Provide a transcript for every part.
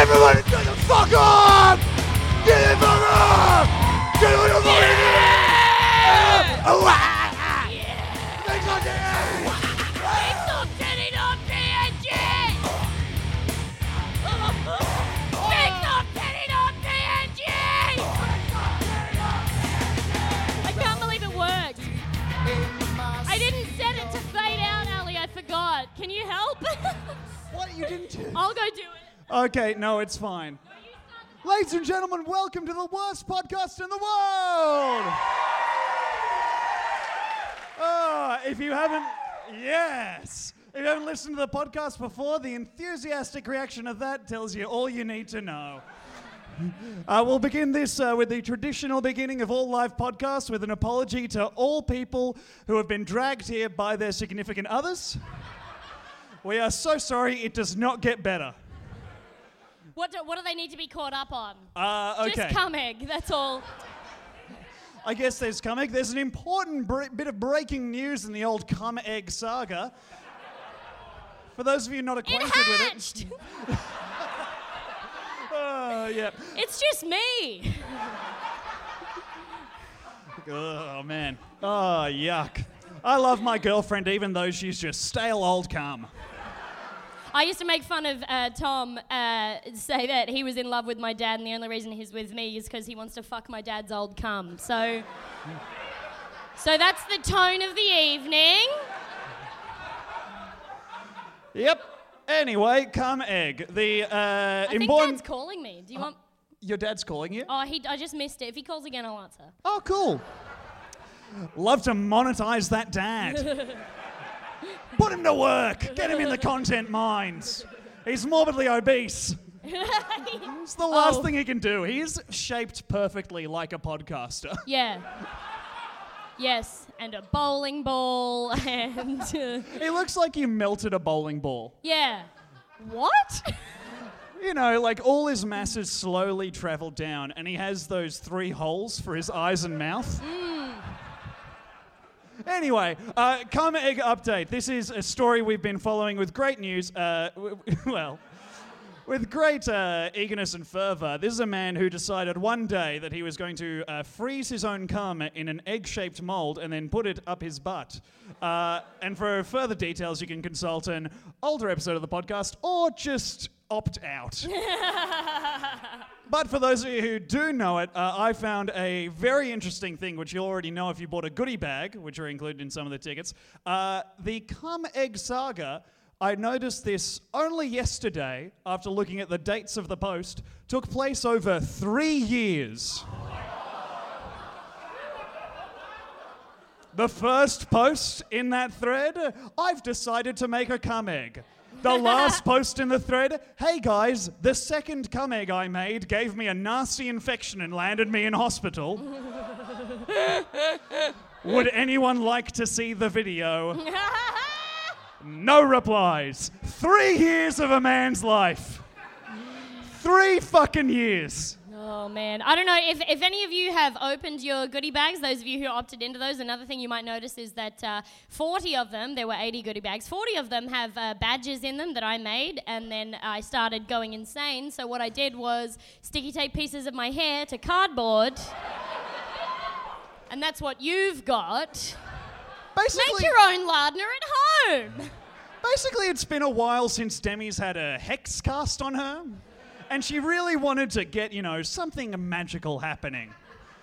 Everybody turn the fuck up! Get fuck up! Get on Okay, no, it's fine. Ladies and gentlemen, welcome to the worst podcast in the world. Ah, if you haven't, yes. If you haven't listened to the podcast before, the enthusiastic reaction of that tells you all you need to know. Uh, we'll begin this uh, with the traditional beginning of all live podcasts with an apology to all people who have been dragged here by their significant others. We are so sorry, it does not get better. What do, what do they need to be caught up on? Uh, okay. Just cum egg, that's all. I guess there's cum egg. There's an important bit of breaking news in the old cum egg saga. For those of you not It acquainted with it, oh yeah. it's just me. Oh man. Oh yuck. I love my girlfriend even though she's just stale old cum. I used to make fun of uh, Tom, uh, say that he was in love with my dad, and the only reason he's with me is because he wants to fuck my dad's old cum. So, so that's the tone of the evening. Yep. Anyway, cum egg. The uh, I think important. Dad's calling me. Do you want? Your dad's calling you. Oh, he. I just missed it. If he calls again, I'll answer. Oh, cool. Love to monetize that dad. Put him to work. Get him in the content mines. He's morbidly obese. It's the last Oh. thing he can do. He's shaped perfectly like a podcaster. Yeah. Yes, and a bowling ball, and uh, He looks like you melted a bowling ball. yeah. What? You know, like all his masses slowly travel down, and he has those three holes for his eyes and mouth. Anyway, uh, Karma Egg update. This is a story we've been following with great news. Uh, well, with great uh, eagerness and fervor. This is a man who decided one day that he was going to uh, freeze his own cum in an egg-shaped mold and then put it up his butt. Uh, and for further details, you can consult an older episode of the podcast or just opt out. But for those of you who do know it, uh, I found a very interesting thing, which you already know if you bought a goodie bag, which are included in some of the tickets. Uh, the Cum Egg Saga, I noticed this only yesterday after looking at the dates of the post, took place over three years. The first post in that thread, I've decided to make a cum egg. The last post in the thread, hey guys, the second cum egg I made gave me a nasty infection and landed me in hospital. Would anyone like to see the video? No replies. Three years of a man's life. Three fucking years. Oh man, I don't know if, if any of you have opened your goodie bags. Those of you who opted into those, another thing you might notice is that uh, 40 of them, there were 80 goodie bags. 40 of them have uh, badges in them that I made, and then I started going insane. So what I did was sticky tape pieces of my hair to cardboard, and that's what you've got. Basically, make your own Lardner at home. basically, it's been a while since Demi's had a hex cast on her, and she really wanted to get, you know, something magical happening.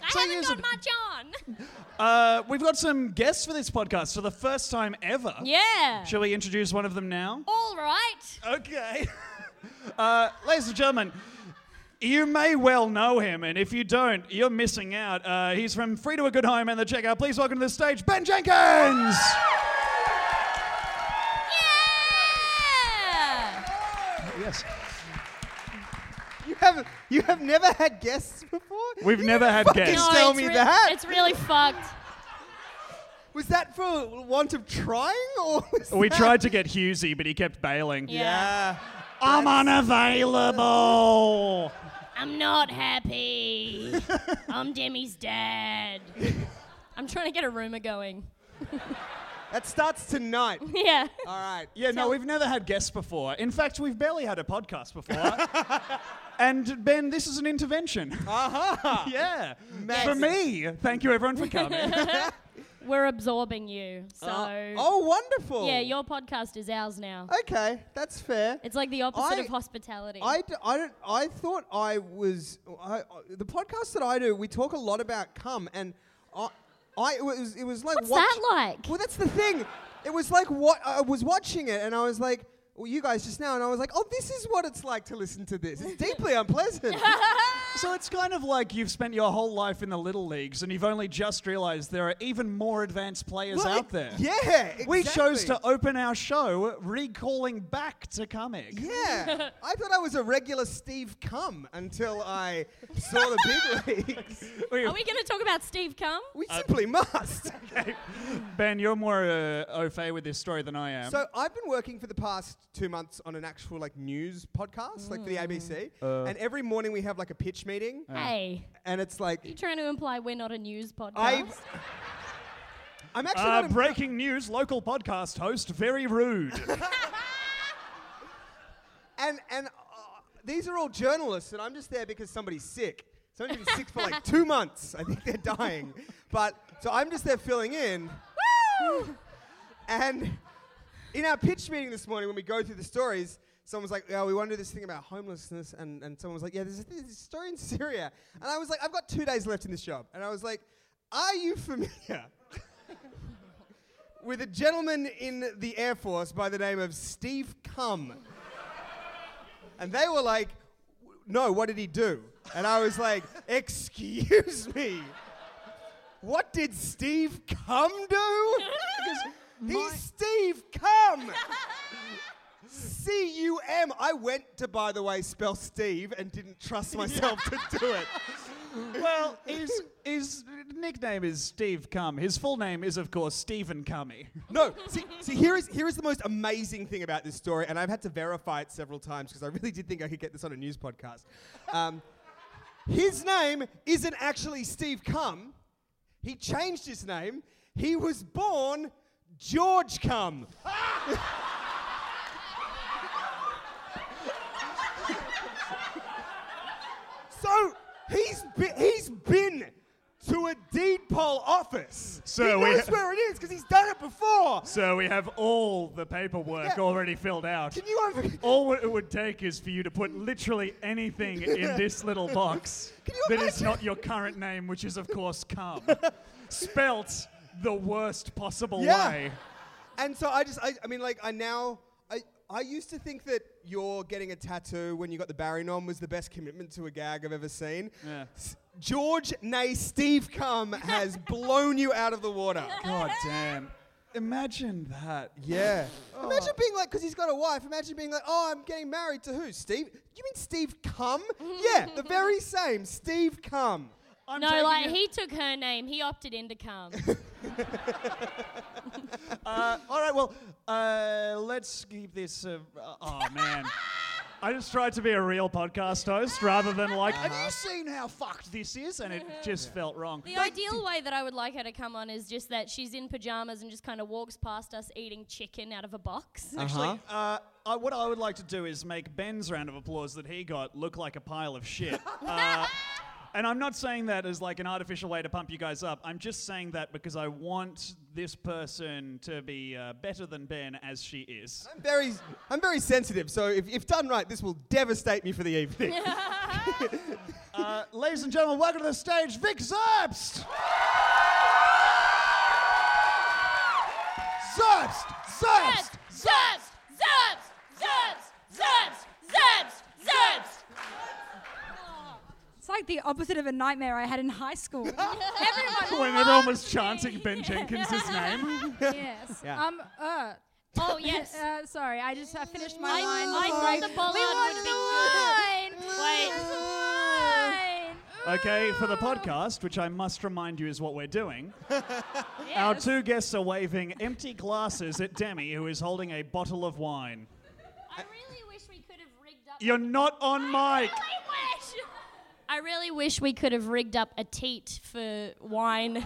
I So haven't got much on. Uh, we've got some guests for this podcast for the first time ever. Yeah. Shall we introduce one of them now? All right. Okay. uh, ladies and gentlemen, you may well know him, and if you don't, you're missing out. Uh, he's from Free to a Good Home and the Checkout. Please welcome to the stage, Ben Jenkins! Yeah. yes. You have you have never had guests before? We've You never had fucking guests. Tell me re- that. It's really fucked. was that for want of trying or? Was We that- tried to get Husey, but he kept bailing. Yeah. Yeah. I'm unavailable. I'm not happy. I'm Demi's dad. I'm trying to get a rumor going. That starts tonight. Yeah. All right. Yeah, no, we've never had guests before. In fact, we've barely had a podcast before. And Ben, this is an intervention. Uh-huh. yeah. Massive. For me. Thank you, everyone, for coming. We're absorbing you. So. oh, wonderful. Yeah, your podcast is ours now. Okay, that's fair. It's like the opposite I- of hospitality. I, d- I, don't, I thought I was I, I- the podcast that I do. We talk a lot about cum, and I, I it was it was like What's watch- that like? Well, that's the thing. It was like what I was watching it, and I was like, well, you guys just now, and I was like, oh, this is what it's like to listen to this. It's deeply unpleasant. so it's kind of like you've spent your whole life in the little leagues and you've only just realized there are even more advanced players Well, out it- there. Yeah, exactly. We chose to open our show recalling back to comic. Yeah, I thought I was a regular Steve Cum until I saw the big leagues. Are we going to talk about Steve Cum? We uh, simply must. ben, you're more uh, au fait with this story than I am. So I've been working for the past two months on an actual like news podcast, like for the hmm. ABC, uh. and every morning we have like a pitch meeting, Hey, and it's like you trying to imply we're not a news podcast? I. I'm actually uh, not a- breaking news, local podcast host, very rude. and and uh, these are all journalists, and I'm just there because somebody's sick. Somebody's been sick for like two months. I think they're dying, but so I'm just there filling in. And in our pitch meeting this morning, when we go through the stories, someone's like, yeah, we want to do this thing about homelessness," and, and someone was like, "Yeah, there's a story in Syria." And I was like, "I've got two days left in this job," and I was like, "Are you familiar?" With a gentleman in the Air Force by the name of Steve Cum. And they were like, no, what did he do? And I was like, excuse me. What did Steve Cum do? He's Steve Cum. C U M. I went to, by the way, spell Steve and didn't trust myself to do it. well, his, his nickname is Steve Cum. His full name is, of course, Stephen Cummy. No, see, see here, is, here is the most amazing thing about this story, and I've had to verify it several times because I really did think I could get this on a news podcast. Um, his name isn't actually Steve Cum. He changed his name. He was born George Cum. so he's be- he's been to a deed poll office. So he we knows ha- where it is because he's done it before. So we have all the paperwork Yeah. already filled out. Can you un- All it would take is for you to put literally anything in this little box that is not your current name, which is, of course, Cum. Spelt the worst possible Yeah. way. And so I just, I, I mean, like, I now, I, I used to think that your getting a tattoo when you got the Barry nom was the best commitment to a gag I've ever seen. Yeah. S- George, nay, Steve Cum has blown you out of the water. God damn. Imagine that. Yeah. Oh. Imagine being like, because he's got a wife, imagine being like, oh, I'm getting married to who? Steve? You mean Steve Cum? yeah, the very same. Steve Cum. I'm no, like he took her name. He opted in to come. Uh, all right, well, uh, let's keep this. Uh, uh, oh man, I just tried to be a real podcast host rather than like, have you seen how fucked this is? And it just felt wrong. The ideal way that I would like her to come on is just that she's in pajamas and just kind of walks past us eating chicken out of a box. Actually, uh, I, what I would like to do is make Ben's round of applause that he got look like a pile of shit. uh, and I'm not saying that as like an artificial way to pump you guys up. I'm just saying that because I want this person to be uh, better than Ben as she is. I'm very, I'm very sensitive, so if, if done right, this will devastate me for the evening. Uh, ladies and gentlemen, welcome to the stage, Vic Zerbst! Zerbst! Zerbst! Zerbs! Zerbs! Zerbs! Zerbs! Zerbs! Zerbs! It's like the opposite of a nightmare I had in high school. Everyone. When everyone was chanting Ben Jenkins' name. yes. Yeah. Um. Uh. Oh, yes. Uh, sorry, I just I finished my I, line. I before thought the bollard would be good. Wait. Okay, for the podcast, which I must remind you is what we're doing, our two guests are waving empty glasses at Demi, who is holding a bottle of wine. I really wish we could have rigged up. You're not on mic! Really wish. I really wish we could have rigged up a teat for wine.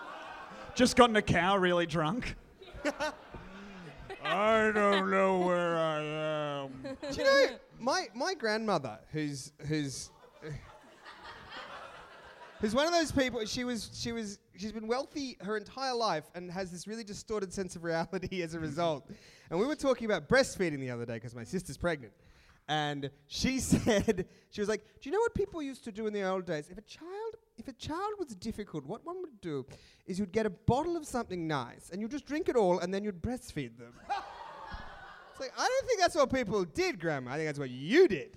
Just gotten a cow really drunk. I don't know where I am. Do you know, my, my grandmother, who's, who's, who's one of those people, she was, she was, she's been wealthy her entire life and has this really distorted sense of reality as a result. And we were talking about breastfeeding the other day because my sister's pregnant. And she said, she was like, do you know what people used to do in the old days? If a child, if a child was difficult, what one would do is you'd get a bottle of something nice and you'd just drink it all and then you'd breastfeed them. It's like, I don't think that's what people did, Grandma. I think that's what you did.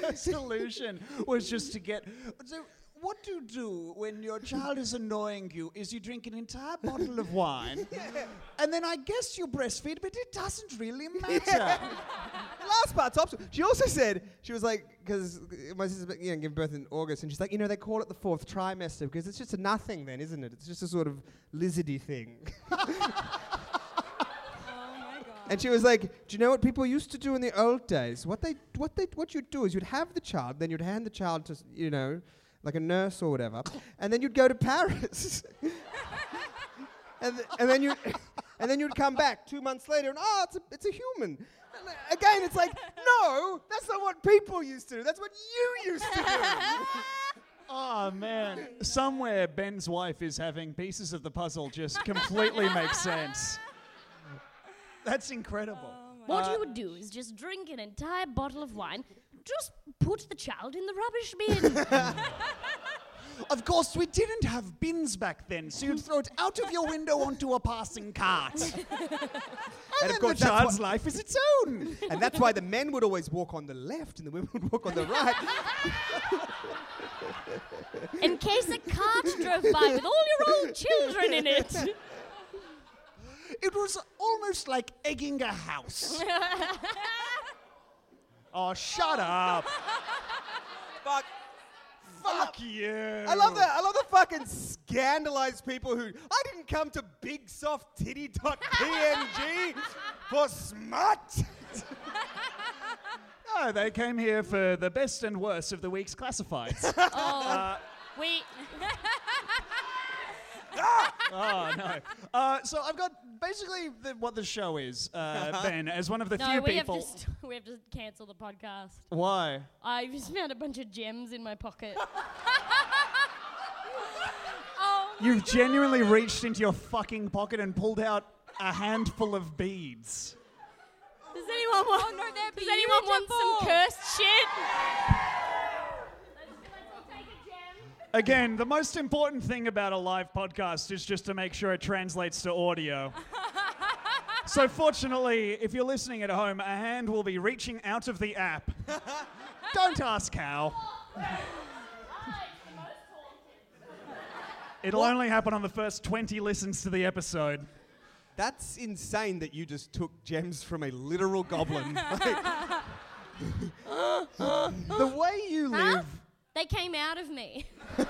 The solution was just to get. So, what do you do when your child is annoying you is you drink an entire bottle of wine, and then I guess you breastfeed, but it doesn't really matter. The last part's optional. She also said, she was like, because my sister's you know, giving birth in August, and she's like, you know, they call it the fourth trimester because it's just a nothing then, isn't it? It's just a sort of lizardy thing. Oh and she was like, "Do you know what people used to do in the old days? What they, what they, what you'd do is you'd have the child, then you'd hand the child to, you know, like a nurse or whatever, and then you'd go to Paris, and, th- and then you, and then you'd come back two months later, and oh, it's a, it's a human. And, uh, Again, it's like, no, that's not what people used to do. That's what you used to do. oh man! Somewhere Ben's wife is having pieces of the puzzle just completely make sense. That's incredible. What you would do is just drink an entire bottle of wine, just put the child in the rubbish bin. Of course, we didn't have bins back then, so you'd throw it out of your window onto a passing cart. and, And of then course, the child's life is its own. and that's why the men would always walk on the left, and the women would walk on the right. in case a cart drove by with all your old children in it. It was almost like egging a house. Oh, shut up. Fuck. Fuck you. I love the I love the fucking scandalized people who I didn't come to bigsofttitty.png for smut. No, oh, they came here for the best and worst of the week's classifieds. Oh, uh, we. Oh, no. Uh, so I've got basically the, what the show is, uh, Ben, as one of the No, few we have, people. to st- we have to cancel the podcast. Why? I just found a bunch of gems in my pocket. Oh! You've genuinely reached into your fucking pocket and pulled out a handful of beads. Does anyone want? Oh, no, they're does anyone want some cursed shit? Again, the most important thing about a live podcast is just to make sure it translates to audio. so, fortunately, if you're listening at home, a hand will be reaching out of the app. Don't ask how. It'll only happen on the first 20 listens to the episode. That's insane that you just took gems from a literal goblin. Like, The way you live They came out of me.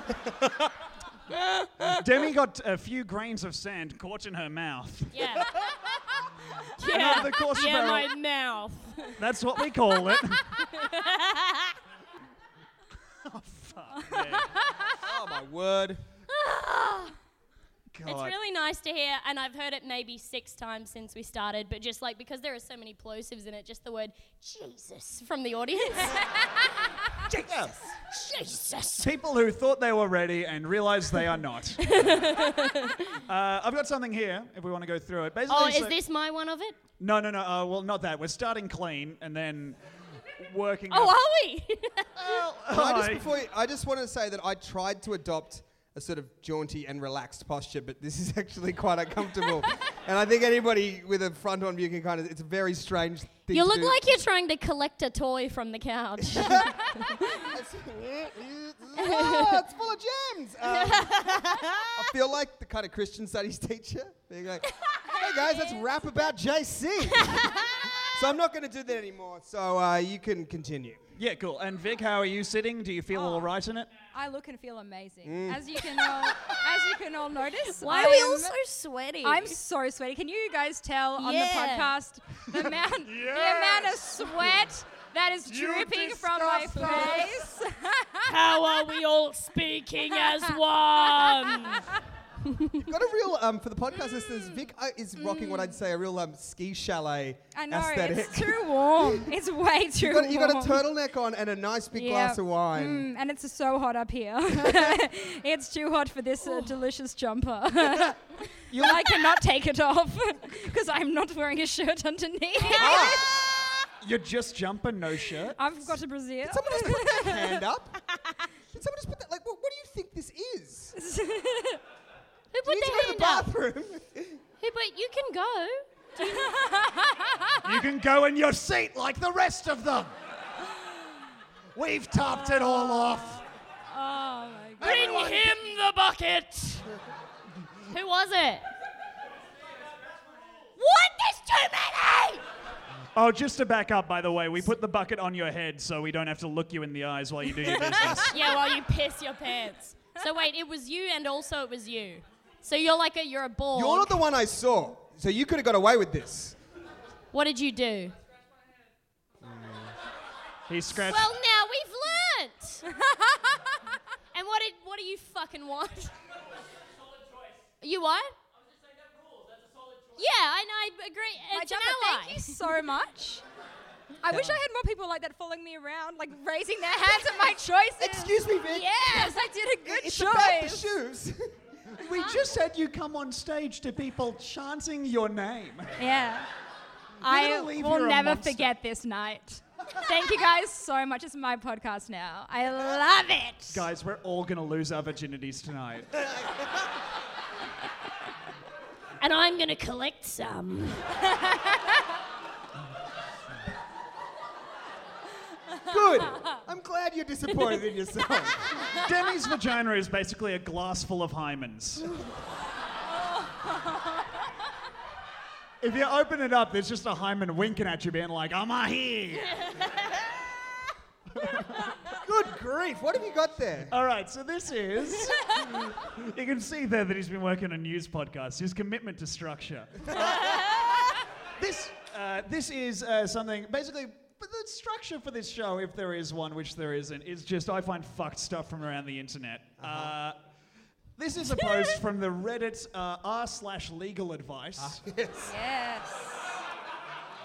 Demi got a few grains of sand caught in her mouth. Yeah. Yeah. over the course of yeah, her- my mouth. That's what we call it. oh, fuck. yeah. Oh my word. It's really nice to hear, and I've heard it maybe six times since we started, but just like because there are so many plosives in it, just the word Jesus from the audience. Jesus. Jesus. People who thought they were ready and realized they are not. uh, I've got something here if we want to go through it. Basically, Oh, is so- this my one of it? No, no, no. Uh, well, not that. We're starting clean and then working. Oh, up. are we? Can I just Hi. before you, I just want to say that I tried to adopt a sort of jaunty and relaxed posture, but this is actually quite uncomfortable. and I think anybody with a front on view can kind of it's a very strange thing. you to look do. like you're trying to collect a toy from the couch. oh, it's full of gems. Um, I feel like the kind of Christian studies teacher being like, "Hey guys, let's rap about JC." so I'm not going to do that anymore. So uh, you can continue. Yeah, cool. And Vic, how are you sitting? Do you feel all Oh. right in it? I look and feel amazing. Mm. As you can all, as you can all notice. Why are we all so sweaty? I'm so sweaty. Can you guys tell on the podcast the amount, the amount of sweat that is dripping from my face? How are we all speaking as one? Got a real um, for the podcast listeners. Vic uh, is rocking what I'd say a real um, ski chalet I know aesthetic. it's too warm. It's way too you, got, you warm. got a turtleneck on and a nice big glass of wine. Mm, and it's so hot up here. it's too hot for this uh, delicious jumper. You I cannot take it off because I'm not wearing a shirt underneath. You're just jumping, no shirt. I've got a brassiere. Someone just put their hand up. Did someone just put that? Like, what, what do you think this is? Who put You need to their go to the hand up? bathroom. Who, but you can go. You can go in your seat like the rest of them. We've topped it all off. Oh my god. Bring him the bucket. Who was it? What? There's too many. Oh, just to back up, by the way, we put the bucket on your head so we don't have to look you in the eyes while you do your business. Yeah, while you piss your pants. So wait, it was you and also it was you. So you're like a you're a ball. You're not the one I saw, so you could have got away with this. What did you do? Mm. He scratched. Well, now we've learnt. and what did what do you fucking want? You what? Yeah, I know. I agree. My It's an jumper, ally. thank you so much. I wish I had more people like that following me around, like raising their hands at my choices. Excuse me, Vic. Yes, I did a good It's choice. about the shoes. We just had you come on stage to people chanting your name. Yeah. I will never forget this night. Thank you guys so much. It's my podcast now. I love it. Guys, we're all going to lose our virginities tonight. and I'm gonna collect some. Good. I'm glad you're disappointed in yourself. Demi's vagina is basically a glass full of hymens. if you open it up, there's just a hymen winking at you, being like, I'm a here. Good grief. What have you got there? All right, so this is. you can see there that he's been working on news podcasts. His commitment to structure. this, uh, this is uh, something basically. But the structure for this show, if there is one, which there isn't, is just I find fucked stuff from around the internet. uh this is a post from the Reddit uh, r slash legal advice. Yes. Yes.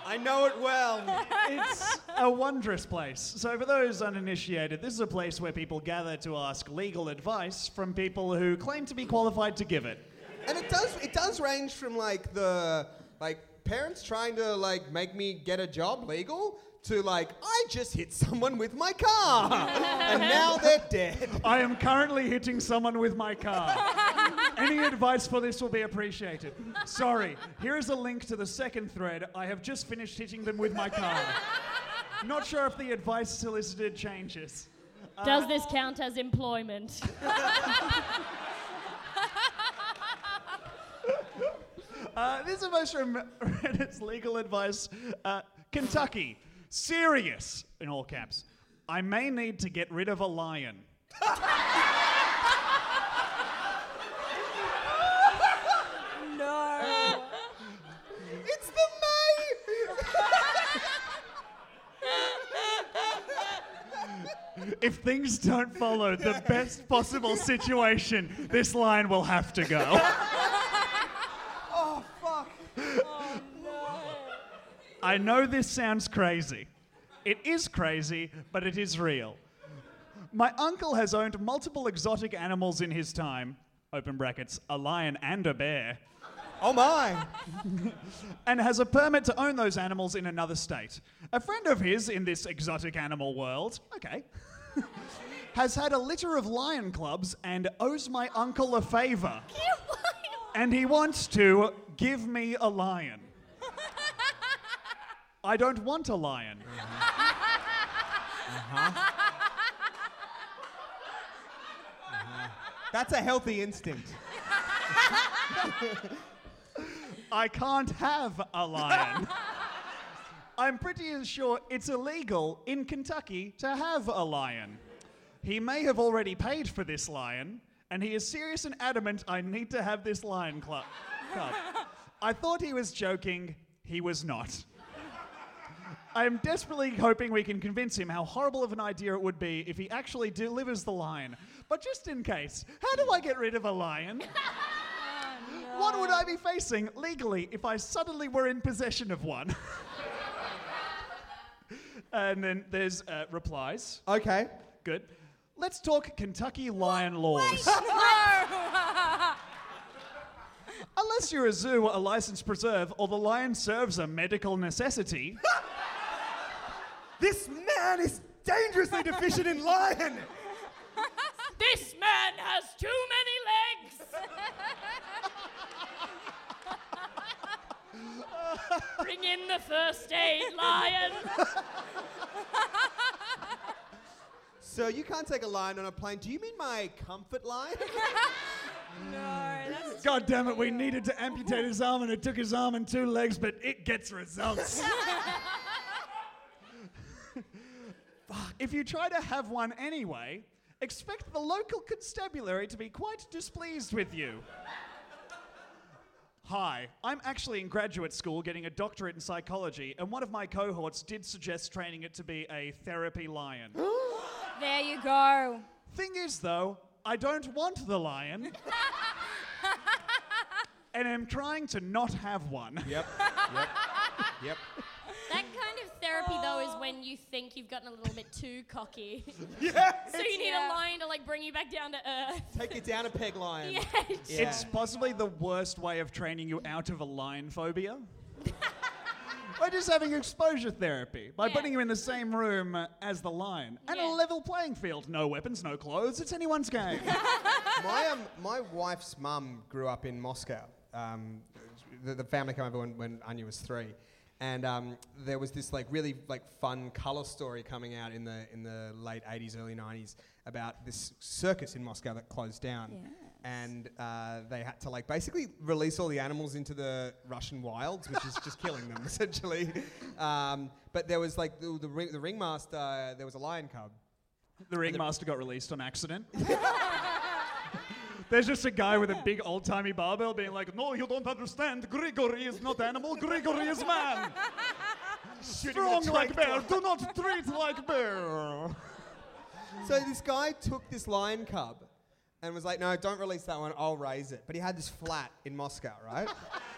I know it well. it's a wondrous place. So, for those uninitiated, this is a place where people gather to ask legal advice from people who claim to be qualified to give it. and it does it does range from like the like parents trying to like make me get a job legal to like I just hit someone with my car and now they're dead. I am currently hitting someone with my car. Any advice for this will be appreciated. Sorry, here is a link to the second thread. I have just finished hitting them with my car. Not sure if the advice solicited changes. Does this count as employment? Uh, this is a post from Reddit's legal advice. Uh, Kentucky, serious, in all caps. I may need to get rid of a lion. No. It's the May. If things don't follow the best possible situation, this line will have to go. oh fuck. I know this sounds crazy. It is crazy, but it is real. My uncle has owned multiple exotic animals in his time, open brackets, a lion and a bear, Oh my. and has a permit to own those animals in another state. A friend of his in this exotic animal world, okay, has had a litter of lion clubs and owes my uncle a favor. And he wants to give me a lion. I don't want a lion. Uh-huh. That's a healthy instinct. I can't have a lion. I'm pretty sure it's illegal in Kentucky to have a lion. He may have already paid for this lion, and he is serious and adamant I need to have this lion club. cub. I thought he was joking, he was not. I am desperately hoping we can convince him how horrible of an idea it would be if he actually delivers the lion. But just in case, how do I get rid of a lion? What would I be facing legally if I suddenly were in possession of one? and then there's uh, replies. Okay. Good. Let's talk Kentucky lion laws. Unless you're a zoo, a licensed preserve, or the lion serves a medical necessity, This man is dangerously deficient in lion. This man has too many legs. Bring in the first aid, lion. So you can't take a lion on a plane. Do you mean my comfort lion? No, that's God damn it, we needed to amputate his arm and it took his arm and two legs, but it gets results. Fuck. If you try to have one anyway, expect the local constabulary to be quite displeased with you. Hi, I'm actually in graduate school getting a doctorate in psychology, and one of my cohorts did suggest training it to be a therapy lion. There you go. Thing is, though, I don't want the lion. and am trying to not have one. yep. Yep. Yep. That kind of therapy, though, is when you think you've gotten a little bit too cocky. Yeah. so you need Yeah. a lion to like bring you back down to earth. Take you down a peg lion. Yes. Yeah. It's possibly the worst way of training you out of a lion phobia. By just having exposure therapy, by Yeah. putting you in the same room as the lion, and a level playing field. No weapons, no clothes. It's anyone's game. my, um, my wife's mum grew up in Moscow. Um, the, the family came over when, when Anya was three. And um, there was this like really like fun color story coming out in the in the late 80s, early 90s about this circus in Moscow that closed down. And uh, they had to like basically release all the animals into the Russian wilds, which is just killing them essentially. Um, but there was like the, the, ring, the ringmaster, there was a lion cub. the ringmaster got released on accident. There's just a guy with a big old timey barbell being like, No, you don't understand. Grigory is not animal, Grigory is man. Strong like bear, do not treat like bear. So this guy took this lion cub and was like, no, don't release that one, I'll raise it. But he had this flat in Moscow, right?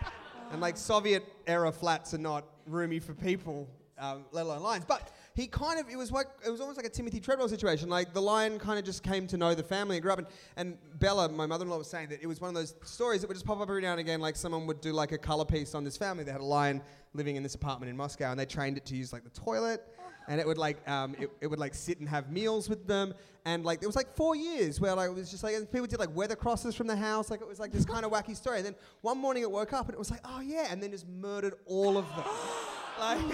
and like Soviet era flats are not roomy for people, um, let alone lions. But he kind of, it was like, it was almost like a Timothy Treadwell situation. Like the lion kind of just came to know the family and grew up. And, and Bella, my mother-in-law, was saying that it was one of those stories that would just pop up every now and again. Like someone would do like a color piece on this family. They had a lion living in this apartment in Moscow, and they trained it to use like the toilet and it would like um, it, it would like sit and have meals with them and like it was like four years where like it was just like and people did like weather crosses from the house like it was like this kind of wacky story and then one morning it woke up and it was like oh yeah and then just murdered all of them like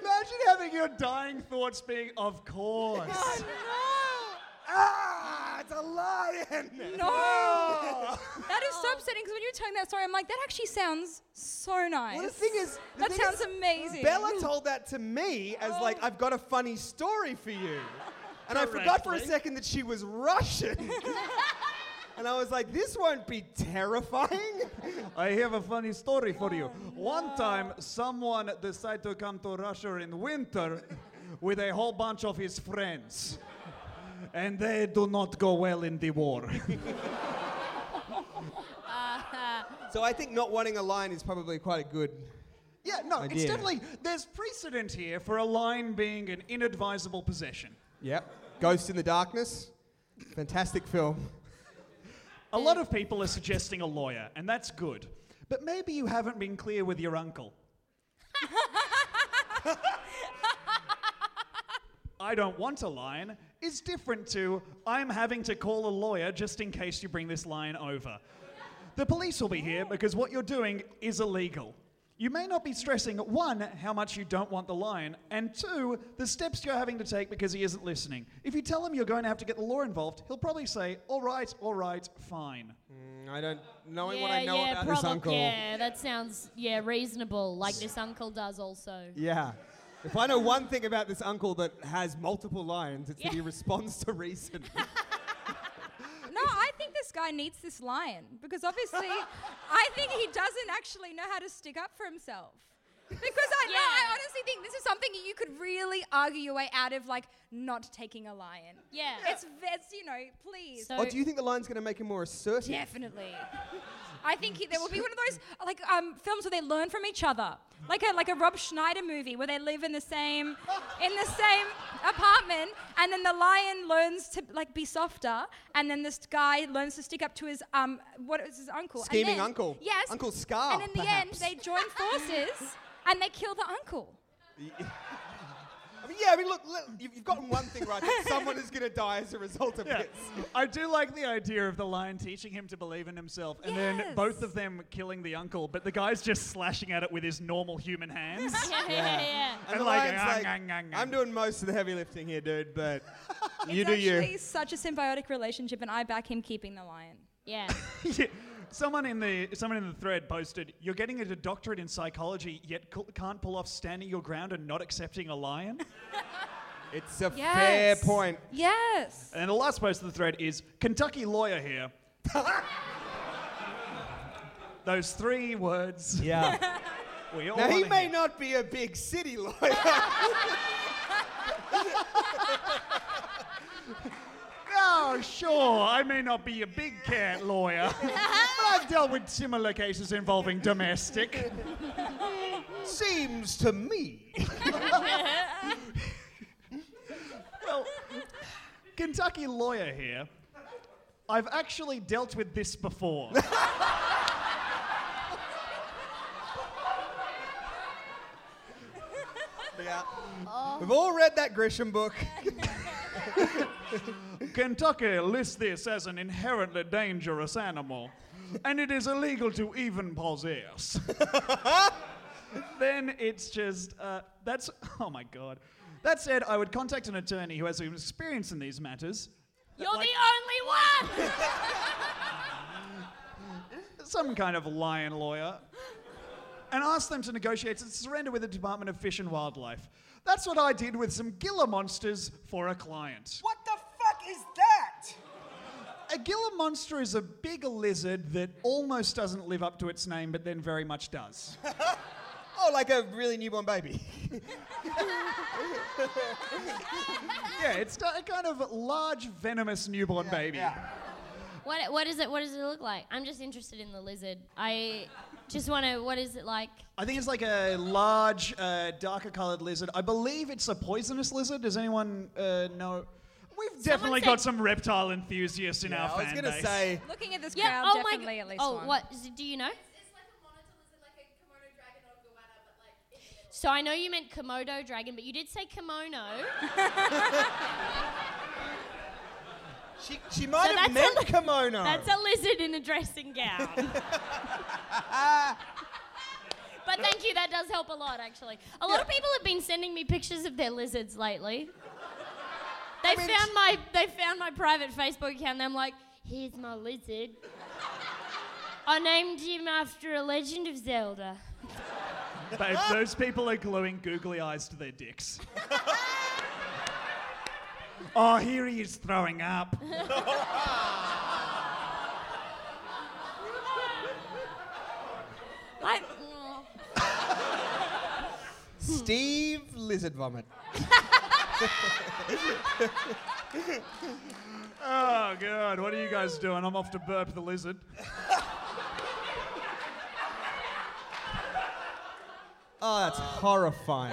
Imagine having your dying thoughts being, Of course. ah it's a a lion. No! that is so upsetting because when you were telling that story, I'm like, that actually sounds so nice. Well, the thing is, the that thing sounds is, amazing. Bella told that to me as like, I've got a funny story for you. And I forgot for a Correctly. second that she was Russian. and I was like, this won't be terrifying. I have a funny story for you. One time, someone decided to come to Russia in winter with a whole bunch of his friends. And they do not go well in the war. Uh-huh. so I think not wanting a line is probably quite a good. yeah, no, it's definitely, there's precedent here for a line being an inadvisable possession. Yep. Ghost in the Darkness. Fantastic film. A lot of people are suggesting a lawyer, and that's good. But maybe you haven't been clear with your uncle. I don't want a lion is different to I'm having to call a lawyer just in case you bring this lion over. The police will be here because what you're doing is illegal. You may not be stressing, one, how much you don't want the lion, and two, the steps you're having to take because he isn't listening. If you tell him you're going to have to get the law involved, he'll probably say, all right, all right, fine. Mm, I don't. Knowing yeah, what I know yeah, about probably, this uncle. Yeah, that sounds yeah reasonable. Like this uncle does also. Yeah. If I know one thing about this uncle that has multiple lions, it's that he responds to reason. No, I think this guy needs this lion because obviously, I think he doesn't actually know how to stick up for himself. Because I know, I honestly think this is something you could really argue your way out of, like not taking a lion. Yeah. It's, it's you know, please. So oh, do you think the lion's going to make him more assertive? Definitely. I think he, there will be one of those like um, films where they learn from each other, like a like a Rob Schneider movie where they live in the same in the same apartment, and then the lion learns to like be softer, and then this guy learns to stick up to his um what is his uncle? Scheming then- uncle. Yes. Uncle Scar, And in the perhaps. end, they join forces and they kill the uncle. I mean, yeah, I mean, look, look you've, you've gotten one thing right. that someone is going to die as a result of Yeah. this. I do like the idea of the lion teaching him to believe in himself, and then Yes. both of them killing the uncle, but the guy's just slashing at it with his normal human hands. yeah, yeah, yeah. And, And the like, lion's "Ah, like, ngang, ngang, ngang." I'm doing most of the heavy lifting here, dude, but you it's do actually you. such a symbiotic relationship, and I back him keeping the lion. Yeah. Yeah. Someone in the someone in the thread posted, "You're getting a doctorate in psychology, yet c- can't pull off standing your ground and not accepting a lion." It's a Yes. fair point. Yes. and the last post of the thread is Kentucky lawyer here. Those three words. Yeah. We all now, he wanna may hear. not be a big city lawyer. Oh, sure, I may not be a big cat lawyer, but I've dealt with similar cases involving domestic. Seems to me. Well, Kentucky lawyer here. I've actually dealt with this before. Yeah. We've all read that Grisham book. Kentucky lists this as an inherently dangerous animal, and it is illegal to even possess. then it's just, uh, that's, oh my god. That said, I would contact an attorney who has some experience in these matters. You're Like- the only one. some kind of lion lawyer, and ask them to negotiate a surrender with the Department of Fish and Wildlife. That's what I did with some Gila monsters for a client. What the that? A Gila monster is a big lizard that almost doesn't live up to its name, but then very much does. Oh, like a really newborn baby. yeah, it's a kind of large, venomous newborn baby. Yeah. What what is it? What does it look like? I'm just interested in the lizard. I just want to. What is it like? I think it's like a large, uh, darker colored lizard. I believe it's a poisonous lizard. Does anyone uh, know? We've definitely got some reptile enthusiasts in our I was fan gonna base. say, Looking at this Yeah. crowd, Oh my. definitely g- at least oh, one. what? Is it, do you know? It's like a monitor lizard, like a kimono dragon or a goanna, but like in the middle. So I know you meant Komodo dragon, but you did say kimono. she, she might So have that's a meant li- kimono. That's a lizard in a dressing gown. but thank you, that does help a lot, actually. A lot of people have been sending me pictures of their lizards lately. They mean, found my they found my private Facebook account. and I'm like, here's my lizard. I named him after a Legend of Zelda. Babe, those people are gluing googly eyes to their dicks. oh, here he is throwing up. Like, Steve Lizard Vomit. Oh, God, what are you guys doing? I'm off to burp the lizard. Oh, that's horrifying.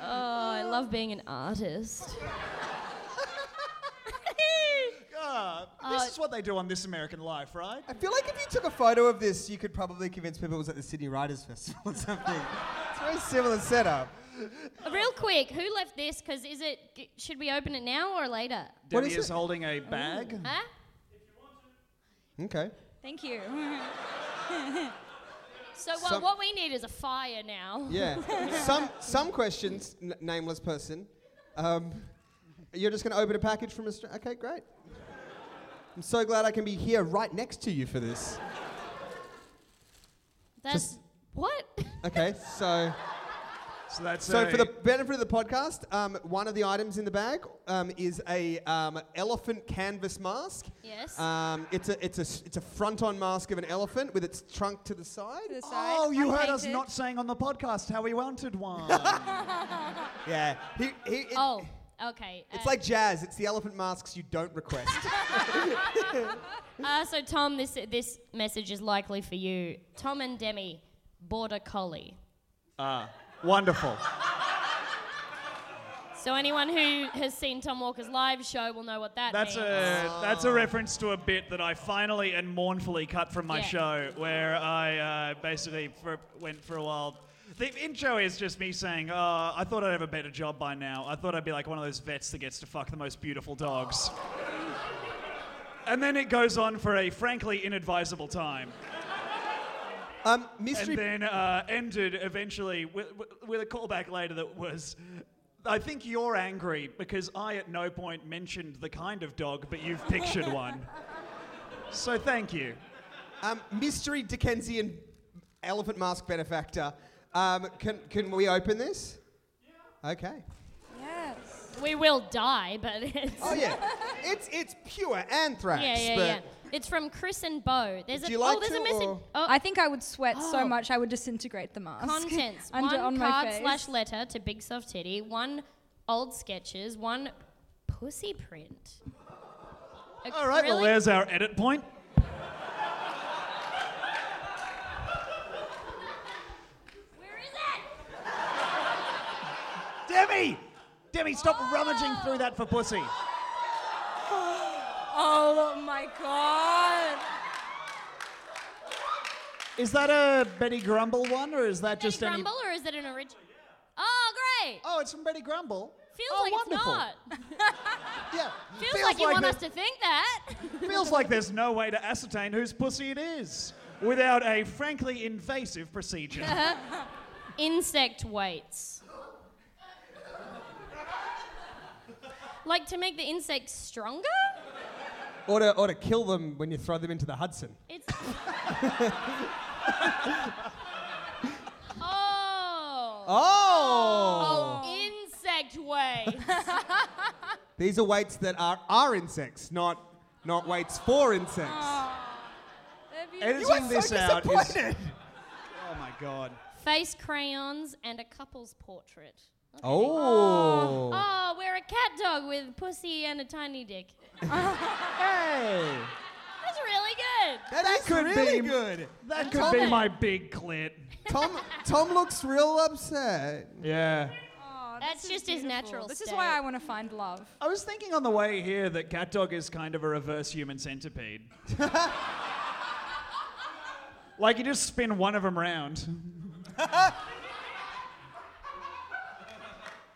oh, I love being an artist. Ah, this is what they do on This American Life, right? I feel like if you took a photo of this, you could probably convince people it was at the Sydney Writers Festival or something. it's a very similar setup. Real quick, who left this? Because is it? Should we open it now or later? Debbie is is, holding a bag. Huh? Okay. Thank you. So well, Some- what we need is a fire now. Yeah. some some questions, n- nameless person. Um, you're just going to open a package from Australia. Okay, great. I'm so glad I can be here right next to you for this. That's Just- what? Okay, so So that's so a- for the benefit of the podcast, um, one of the items in the bag um, is a um, elephant canvas mask. Yes. Um, it's a it's a s- it's a front-on mask of an elephant with its trunk to the side. To the side, Oh, you heard us unpainted. not saying on the podcast how we wanted one. Yeah. He, he, it- oh, okay. It's uh, like jazz. It's the elephant masks you don't request. Uh, so Tom, this this message is likely for you. Tom and Demi, border collie. Ah, wonderful. So anyone who has seen Tom Walker's live show will know what that That's means. a that's a reference to a bit that I finally and mournfully cut from my Yeah. show, where I uh, basically for, went for a while. The intro is just me saying, oh, I thought I'd have a better job by now. I thought I'd be like one of those vets that gets to fuck the most beautiful dogs. and then it goes on for a frankly inadvisable time. Um, mystery. And then uh, ended eventually with, with- with a callback later that was, I think you're angry because I at no point mentioned the kind of dog, but you've pictured one. So thank you. Um, mystery Dickensian elephant mask benefactor. Um, can, can we open this? Yeah. Okay. Yes. We will die, but it's Oh yeah, it's it's pure anthrax. yeah, yeah, but yeah. It's from Chris and Bo. There's Do a you oh, like oh, there's to, a message. or- Oh, I think I would sweat so Oh. much I would disintegrate the mask. contents. Under, one on my card face. slash letter to Big Soft Titty. One old sketches. One pussy print. All right, well, there's our edit point. Where is it? Demi! Demi, stop rummaging through that for pussy. Oh my god. Is that a Betty Grumble one, or is that Betty just any? Grumble or is it an original? Oh, great. Oh, it's from Betty Grumble. Feels oh, like wonderful. it's not. Yeah. Feels, like you want the- us to think that. Feels like there's no way to ascertain whose pussy it is without a frankly invasive procedure. Insect weights. like to make the insects stronger? Or to or to kill them when you throw them into the Hudson. It's. oh. Oh. Oh, insect weights. These are weights that are are insects, not not weights for insects. Oh. Editing this out is. Oh my god. Face crayons and a couple's portrait. Oh. oh. Oh, we're a cat dog with pussy and a tiny dick. Hey. That's really good. That, is could really be- good. That could Tom- be my big clit. Tom Tom looks real upset. Yeah. Oh, That's this is just his natural This is why I want to find love. I was thinking on the way here that cat dog is kind of a reverse human centipede. like you just spin one of them round.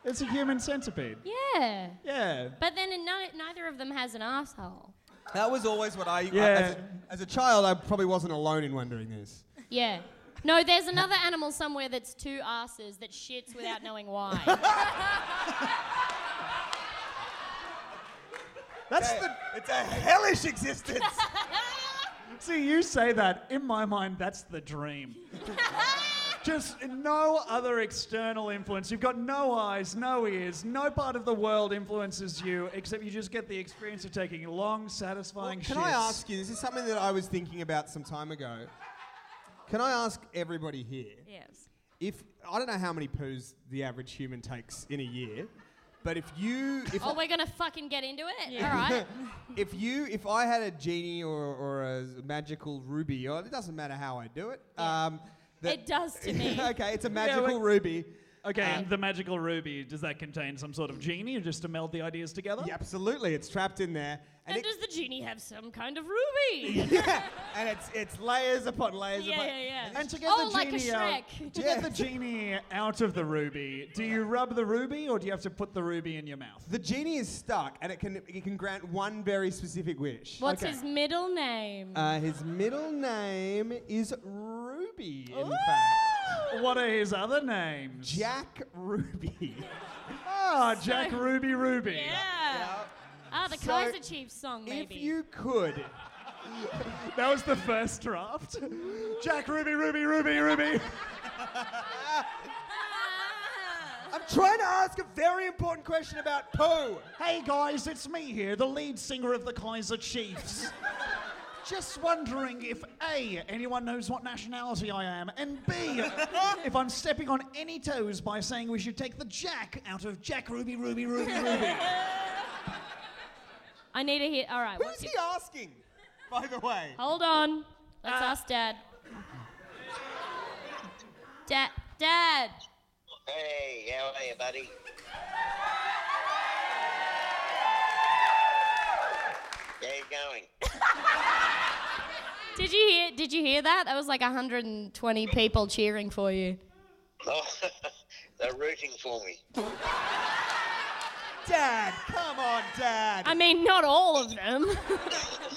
it's a human centipede. Yeah. Yeah. But then no, neither of them has an asshole. That was always what I. Yeah. as, a, as a child, I probably wasn't alone in wondering this. Yeah. No, there's another animal somewhere that's two asses that shits without knowing why. That's the. It's a hellish existence. See, you say that. In my mind, that's the dream. Just no other external influence. You've got no eyes, no ears, no part of the world influences you, except you just get the experience of taking long, satisfying shit. Can shits. I ask you? This is something that I was thinking about some time ago. Can I ask everybody here? Yes. If I don't know how many poos the average human takes in a year, but if you, if Oh, we're gonna fucking get into it. All right. if you, if I had a genie or, or a magical ruby, or it doesn't matter how I do it. Um, that- It does to me. okay, it's a magical like- ruby. Okay, Uh, and the magical ruby, does that contain some sort of genie or just to meld the ideas together? Yeah, absolutely, it's trapped in there, and, And it, does the genie have some kind of ruby? yeah, and it's it's layers upon layers yeah, upon. yeah, yeah. And to get oh, the like a genie out, Shrek. to get the genie out of the ruby, do you rub the ruby or do you have to put the ruby in your mouth? The genie is stuck, and it can it can grant one very specific wish. What's Okay. his middle name? Uh, his middle name is Ruby. In Ooh. fact, What are his other names? Jack Ruby. Ah, Jack Ruby Ruby. yeah. So, Kaiser Chiefs song, if you could, That was the first draft. Jack Ruby Ruby Ruby Ruby. I'm trying to ask a very important question about poo. Hey guys, it's me here, the lead singer of the Kaiser Chiefs. Just wondering if A, anyone knows what nationality I am, and B, if I'm stepping on any toes by saying we should take the Jack out of Jack Ruby Ruby Ruby Ruby. I need a hit. All right. Who's What's he asking? By the way, hold on. Let's ah. ask Dad. Dad. Dad. Hey, how are you, buddy? How you going? Did you hear? Did you hear that? That was like 120 people cheering for you. Oh, they're rooting for me. Dad, come on, Dad. I mean, not all of them.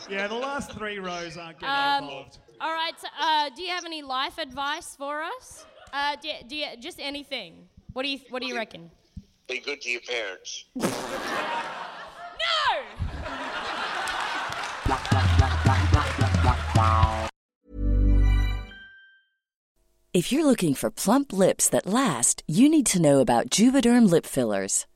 Yeah, the last three rows aren't getting Um, involved. all right. So, uh, do you have any life advice for us? Uh, do, do you, just anything? What do you What do you reckon? Be good to your parents. No. If you're looking for plump lips that last, you need to know about Juvederm lip fillers.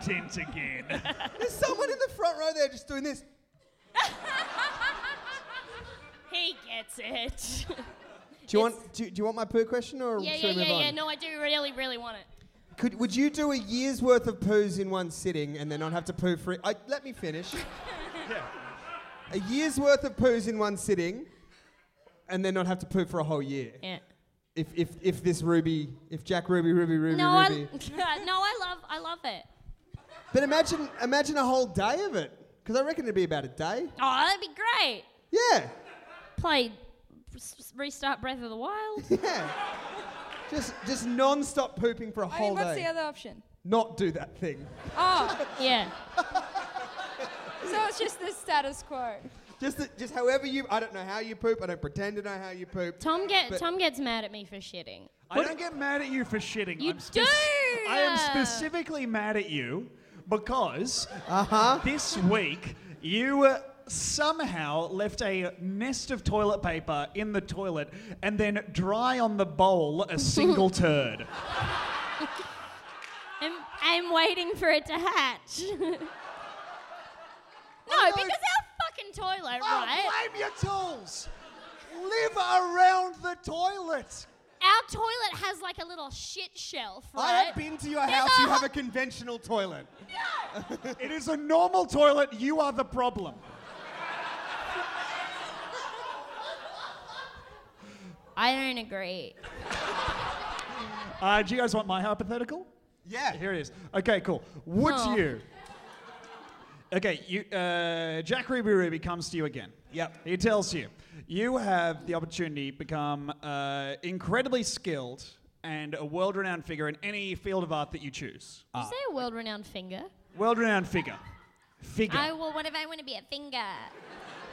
content again. There's someone in the front row there just doing this. He gets it. Do you want do, do you want my poo question or yeah, should yeah, we move yeah, on? yeah. No, I do really, really want it. Could would you do a year's worth of poos in one sitting and then not have to poo for it? I, let me finish. A year's worth of poos in one sitting, and then not have to poo for a whole year. Yeah. If if if this Ruby, if Jack Ruby, Ruby, Ruby, No, I, Ruby. no, I love, I love it. But imagine imagine a whole day of it, because I reckon it'd be about a day. Oh, that'd be great. Yeah. Play, s- s- restart Breath of the Wild. Yeah. Just just non-stop pooping for a I whole mean, what's day. the other option? Not do that thing. Oh, yeah. so it's just the status quo. Just that- just however you. I don't know how you poop. I don't pretend to know how you poop. Tom get But- Tom gets mad at me for shitting. I don't get mad at you for shitting. You I'm spec- do! I am specifically mad at you because Uh-huh. this week you uh, somehow left a nest of toilet paper in the toilet and then dry on the bowl a single turd. I'm, I'm waiting for it to hatch. no, because our fucking toilet, right? Oh, blame your tools. Live around the toilet. Our toilet has like a little shit shelf, right? I have been to your house. a You ho- have a conventional toilet. It is a normal toilet. You are the problem. I don't agree. Uh, do you guys want my hypothetical? Yeah. Here it is. Okay, cool. Would Oh. you? Okay, you. Uh, Jack Ruby Ruby comes to you again. Yep. He tells you you have the opportunity to become uh, incredibly skilled and a world-renowned figure in any field of art that you choose. Did you say a world-renowned finger? World-renowned figure. Figure. Oh, well, what if I want to be a finger?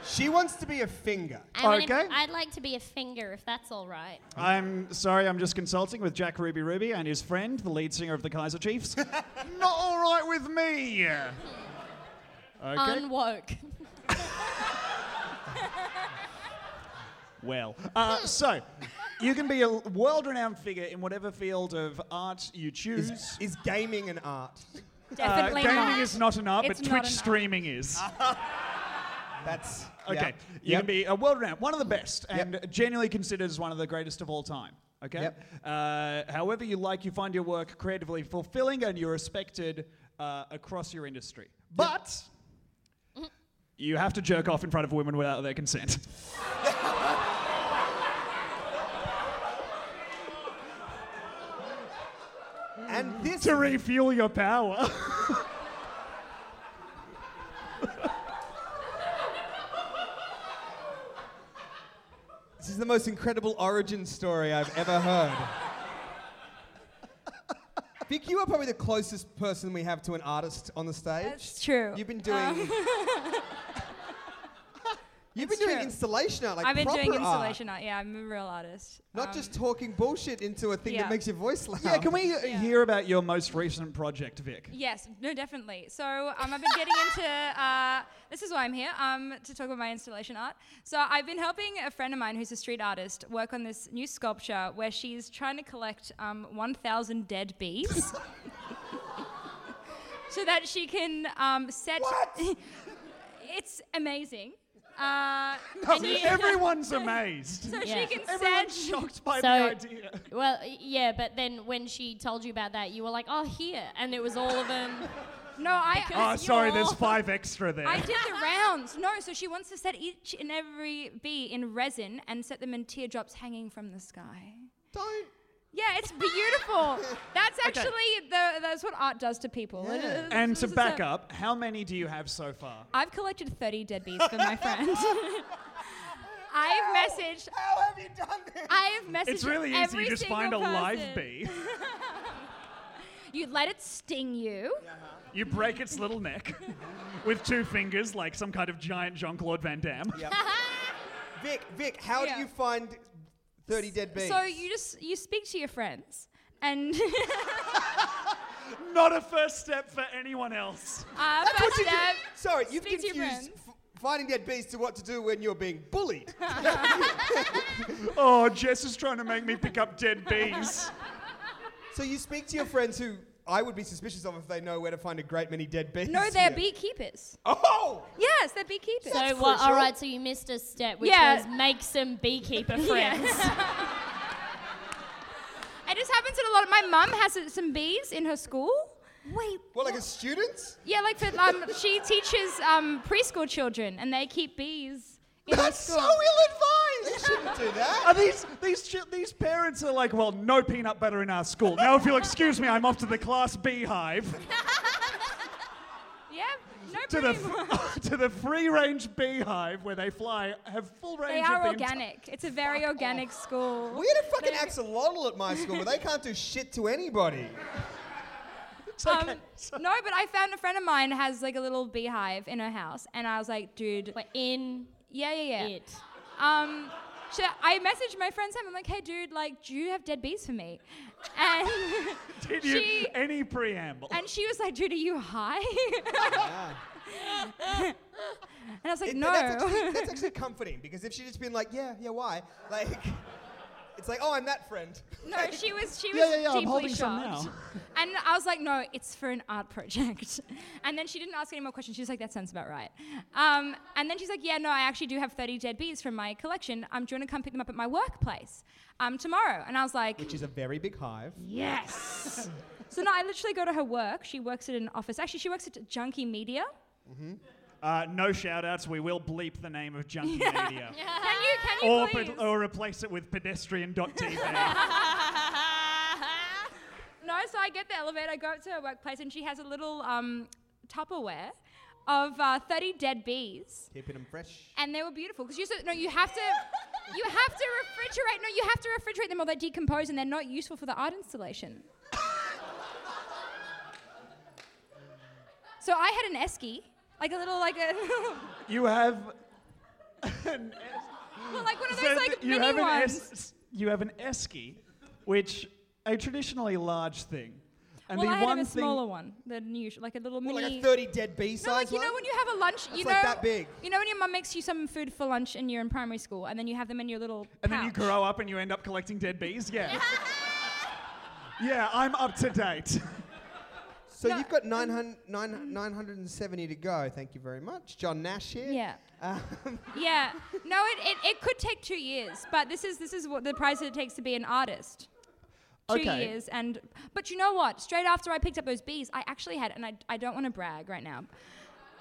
She wants to be a finger. I wanna- Okay. I'd like to be a finger, if that's all right. I'm sorry, I'm just consulting with Jack Ruby Ruby and his friend, the lead singer of the Kaiser Chiefs. Not all right with me. Okay. Unwoke. Well, uh, so you can be a world-renowned figure in whatever field of art you choose. Is, is gaming an art? Definitely uh, gaming not. is not an art, It's but Twitch an art. streaming is. That's Okay, Yep. you Yep. can be a world-renowned, one of the best, and genuinely considered as one of the greatest of all time. Okay. Yep. Uh, however you like, you find your work creatively fulfilling, and you're respected uh, across your industry. But you have to jerk off in front of women without their consent. And this to refuel your power. This is the most incredible origin story I've ever heard. Vic, you are probably the closest person we have to an artist on the stage. That's true. You've been doing. Um, you've been it's doing true. installation art, like I've been proper doing installation art. Yeah, I'm a real artist. Not Um, just talking bullshit into a thing yeah. that makes your voice loud. yeah, can we uh, hear about your most recent project, Vic? Yes, no, definitely. So um, I've been getting into. Uh, this is why I'm here um, to talk about my installation art. So I've been helping a friend of mine who's a street artist work on this new sculpture where she's trying to collect um, 1,000 dead bees. so that she can um, set. it's amazing. Uh, and you- Everyone's amazed. so Yeah. she can Everyone's set. shocked by So- the idea. Well, y- yeah, but then when she told you about that, you were like, "Oh, here," and it was all of them. No, I. Oh, sorry, there's you're- five extra there. I did the rounds. No, so she wants to set each and every bee in resin and set them in teardrops hanging from the sky. Don't. Yeah, it's beautiful. That's actually the that's what art does to people. It Yeah. is- and it's to a- back up, how many do you have so far? I've collected 30 dead bees for my friend. I've messaged. How have you done this? I've messaged. It's really easy. every You just find a single live person. bee, You let it sting you. Uh-huh. you break its little neck with two fingers, like some kind of giant Jean Claude Van Damme. Yep. Vic, Vic, how Yeah. do you find 30 dead bees? So you just you speak to your friends and Not a first step for anyone else. uh, That's what first you do. step. Sorry, you've speak to your confused friends. f- finding dead bees to what to do when you're being bullied. Oh, Jess is trying to make me pick up dead bees. so you speak to your friends who I would be suspicious of if they know where to find a great many dead bees. No, they're here. beekeepers. Oh! Yes, they're beekeepers. So what? All right. So you missed a step, which Yeah. was make some beekeeper friends. It just happens in a lot of. My mum has uh, some bees in her school. Wait. What, like as students? Yeah, like for, um, she teaches um, preschool children, and they keep bees in her That's so school. so ill-advised. They shouldn't do that. Are these these chi- these parents are like, well, no peanut butter in our school. Now, if you'll excuse me, I'm off to the class beehive, Yeah, no to the f- to the free range beehive where they fly, have full range. They are the enti- organic. It's a very organic school. We had a fucking axolotl at my school, but they can't do shit to anybody. Um, no, but I found a friend of mine has like a little beehive in her house, and I was like, dude. we're in. Yeah, yeah, yeah. It. Um, so I messaged my friend Sam. I'm like, hey, dude, like, do you have dead bees for me? And Did you she any preamble? and she was like, dude, are you high? and I was like, It- no. That's actually, that's actually comforting because if she'd just been like, yeah, yeah, why? Like, it's like, oh, I'm that friend. No, she was she was Yeah, yeah, yeah, I'm deeply holding some shocked. now. And I was like, no, it's for an art project. And then she didn't ask any more questions. She was like, that sounds about right. Um, and then she's like, yeah, no, I actually do have 30 dead bees from my collection. Um, do you want to come pick them up at my workplace um, tomorrow? And I was like, Which is a very big hive. yes. so no, I literally go to her work. She works at an office. Actually, she works at Junkee Media. Uh, no shout outs. We will bleep the name of Junkee Media. Can you? Can you or, please? ped- or replace it with pedestrian.tv. No, so I get the elevator, I go up to her workplace, and she has a little um, Tupperware of uh, 30 dead bees. Keeping them fresh. And they were beautiful because you said no. You have to, you have to refrigerate. No, you have to refrigerate them or they decompose and they're not useful for the art installation. so I had an esky, like a little, like a, you have. well, like one of so those like you mini have an ones. es- you have an esky, which a traditionally large thing. And well, the I had one a smaller one than usual, like a little What, mini. like a 30 dead bee No, size like you one? know when you have a lunch, you It's know like that big. You know when your mum makes you some food for lunch and you're in primary school, and then you have them in your little. And then you grow up and you end up collecting dead bees? Yeah. yeah, I'm up to date. So you've got 900, 900 970 to go. Thank you very much. John Nash here. Yeah. Um, Yeah. No, it, it, it could take two years, but this is this is what the price it takes to be an artist. Two Okay. years and but you know what? Straight after I picked up those bees, I actually had and I, I don't want to brag right now.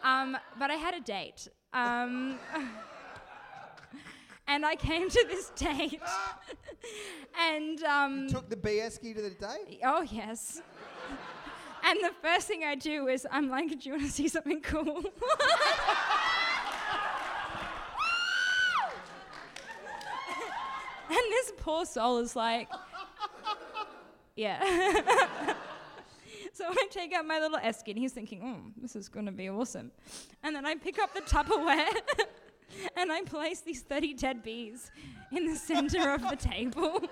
Um, but I had a date. Um, and I came to this date and um, took the bee to the date Oh yes. And the first thing I do is I'm like, do you want to see something cool? and this poor soul is like, yeah. so I take out my little esky and he's thinking, oh, this is going to be awesome. And then I pick up the Tupperware and I place these 30 dead bees in the center of the table. do,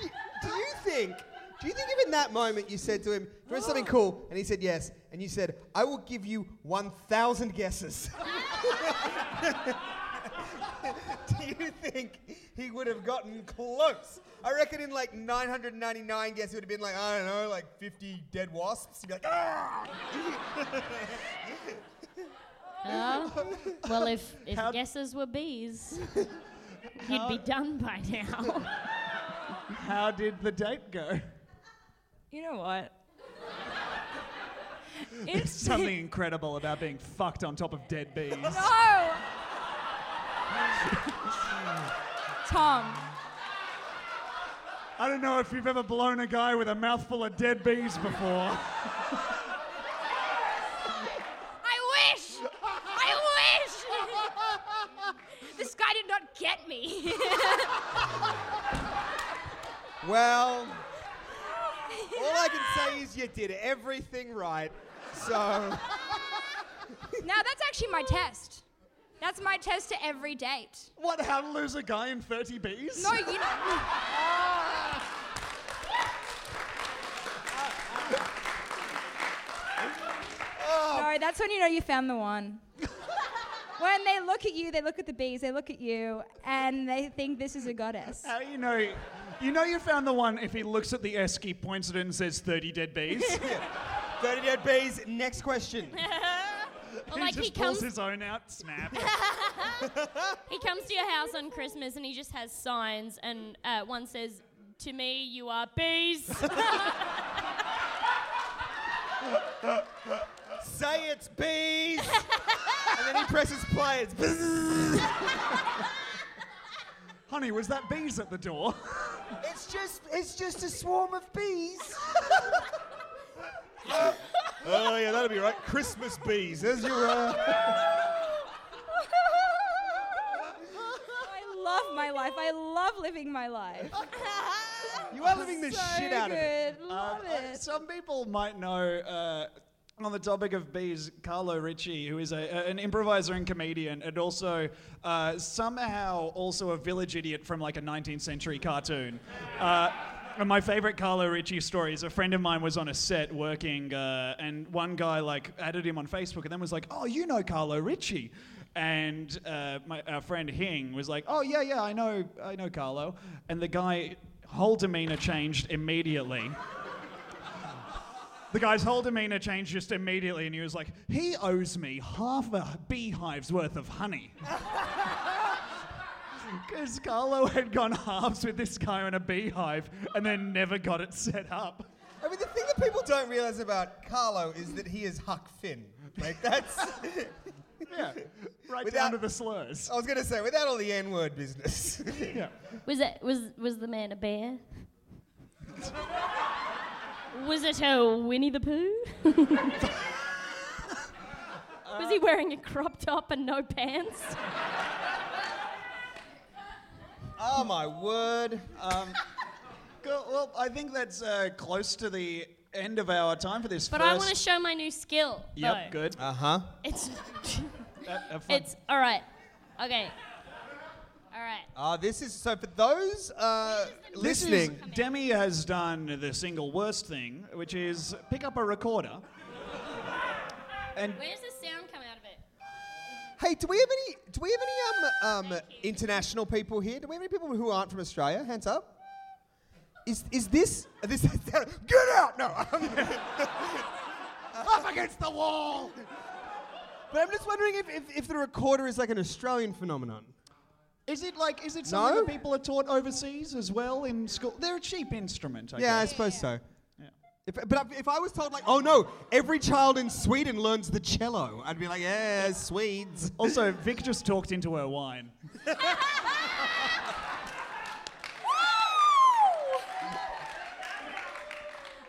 you, do you think? Do you think if in that moment you said to him, "Do you want something cool?" and he said yes, and you said, "I will give you 1,000 guesses." do you think he would have gotten close? I reckon in like 999 guesses, it would have been like I don't know, like 50 dead wasps. He'd be like, ah! Oh, well, if, if guesses were bees, you'd be done by now. How did the date go? You know what? There's something incredible about being fucked on top of dead bees. No! Tom. I don't know if you've ever blown a guy with a mouthful of dead bees before. I wish! I wish! this guy did not get me. Well, all I can say is you did everything right. So. now that's actually my test. That's my test to every date. What, how to lose a guy in 30 bees? No, you No, that's when you know you found the one. When they look at you, they look at the bees, they look at you, and they think this is a goddess. How do you know You know you found the one if he looks at the esky, points at it and says 30 dead bees? 30 dead bees. Next question. Or he like just he pulls comes, his own out, snap. he comes to your house on Christmas and he just has signs, and uh, one says, "To me, you are bees." Say it's bees. And then he presses play. It's. Honey, was that bees at the door? It's just it's just a swarm of bees. oh yeah, that'll be right. Christmas bees. There's your. Uh... I love my life. I love living my life. You are living the so shit out good. of it. Love Uh, it. Some people might know. Uh, on the topic of bees, Carlo Ritchie, who is a, an improviser and comedian, and also uh, somehow also a village idiot from like a 19th century cartoon. Uh, and my favorite Carlo Ritchie story is a friend of mine was on a set working, uh, and one guy like added him on Facebook, and then was like, "Oh, you know Carlo Ritchie." And uh, my our friend Hing was like, "Oh yeah, yeah, I know, I know Carlo." And the guy whole demeanor changed immediately. The guy's whole demeanor changed just immediately, and he was like, he owes me half a beehive's worth of honey. Because Carlo had gone halves with this guy on a beehive and then never got it set up. I mean, the thing that people don't realize about Carlo is that he is Huck Finn. Like that's. yeah. Right Without- down to the slurs. I was gonna say without all the N-word business. yeah. was that, was was the man a bear? Was it a Winnie the Pooh? was he wearing a crop top and no pants? Oh my word. Um, go- well, I think that's uh, close to the end of our time for this But first. I want to show my new skill. Yep, though. good. Uh huh. It's Have fun. it's all right. Okay. All right. Uh, this is so for those uh, This listening. Demi has done the single worst thing, which is pick up a recorder. And Where's the sound come out of it? Hey, do we have any? Do we have any um, um, international people here? Do we have any people who aren't from Australia? Hands up. Is is this this? Get out! No. up against the wall. But I'm just wondering if, if, if the recorder is like an Australian phenomenon. Is it like is it something No? that people are taught overseas as well in school? They're a cheap instrument. I yeah, I guess. suppose so. Yeah. If, but if I was told like, oh no, every child in Sweden learns the cello, I'd be like, yeah, Swedes. Also, Vic just talked into her wine.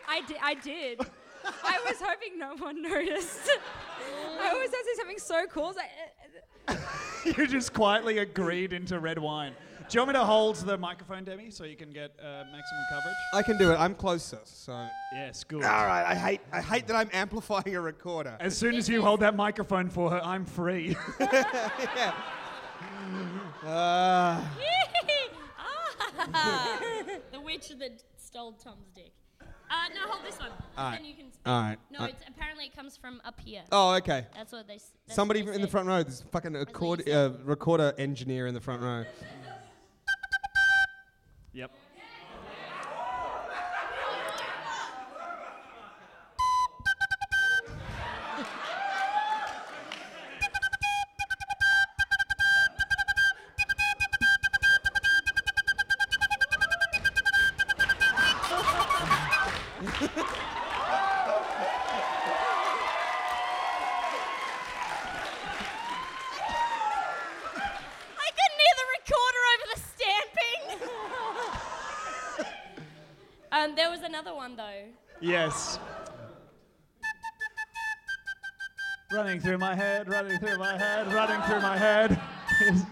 I did. I did. I was hoping no one noticed. I always say something so cool. It's like, uh, you just quietly agreed into red wine. Do you want me to hold the microphone, Demi, so you can get uh, maximum coverage? I can do it. I'm closer, so. Yes, good. All right. I hate I hate that I'm amplifying a recorder. As soon as you hold that microphone for her, I'm free. yeah. Uh, Ah. the witch that stole Tom's dick. Uh, no, hold this one. All right. Then you can speak. All right. No, All right. it's apparently it comes from up here. oh, okay. That's what they. s- That's Somebody what they in the said. front row. There's a fucking what accord, uh, recorder engineer in the front row. yep. Um, there was another one though. Yes. Running through my head, running through my head, running through my head is,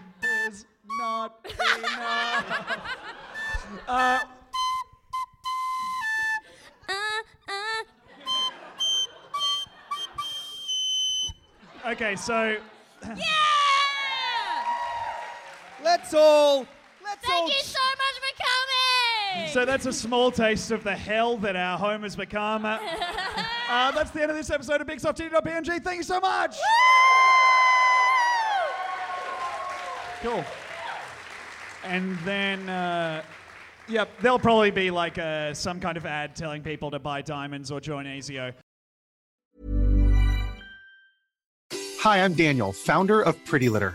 is not enough. Uh, Uh. okay, so yeah! Let's all. Let's all. Thank you so much for coming. So that's a small taste of the hell that our home has become. Uh, uh, that's the end of this episode of BigSoftTitty.png. Thank you so much. Cool. And then, uh, Yep, there'll probably be like uh, some kind of ad telling people to buy diamonds or join ASIO. Hi, I'm Daniel, founder of Pretty Litter.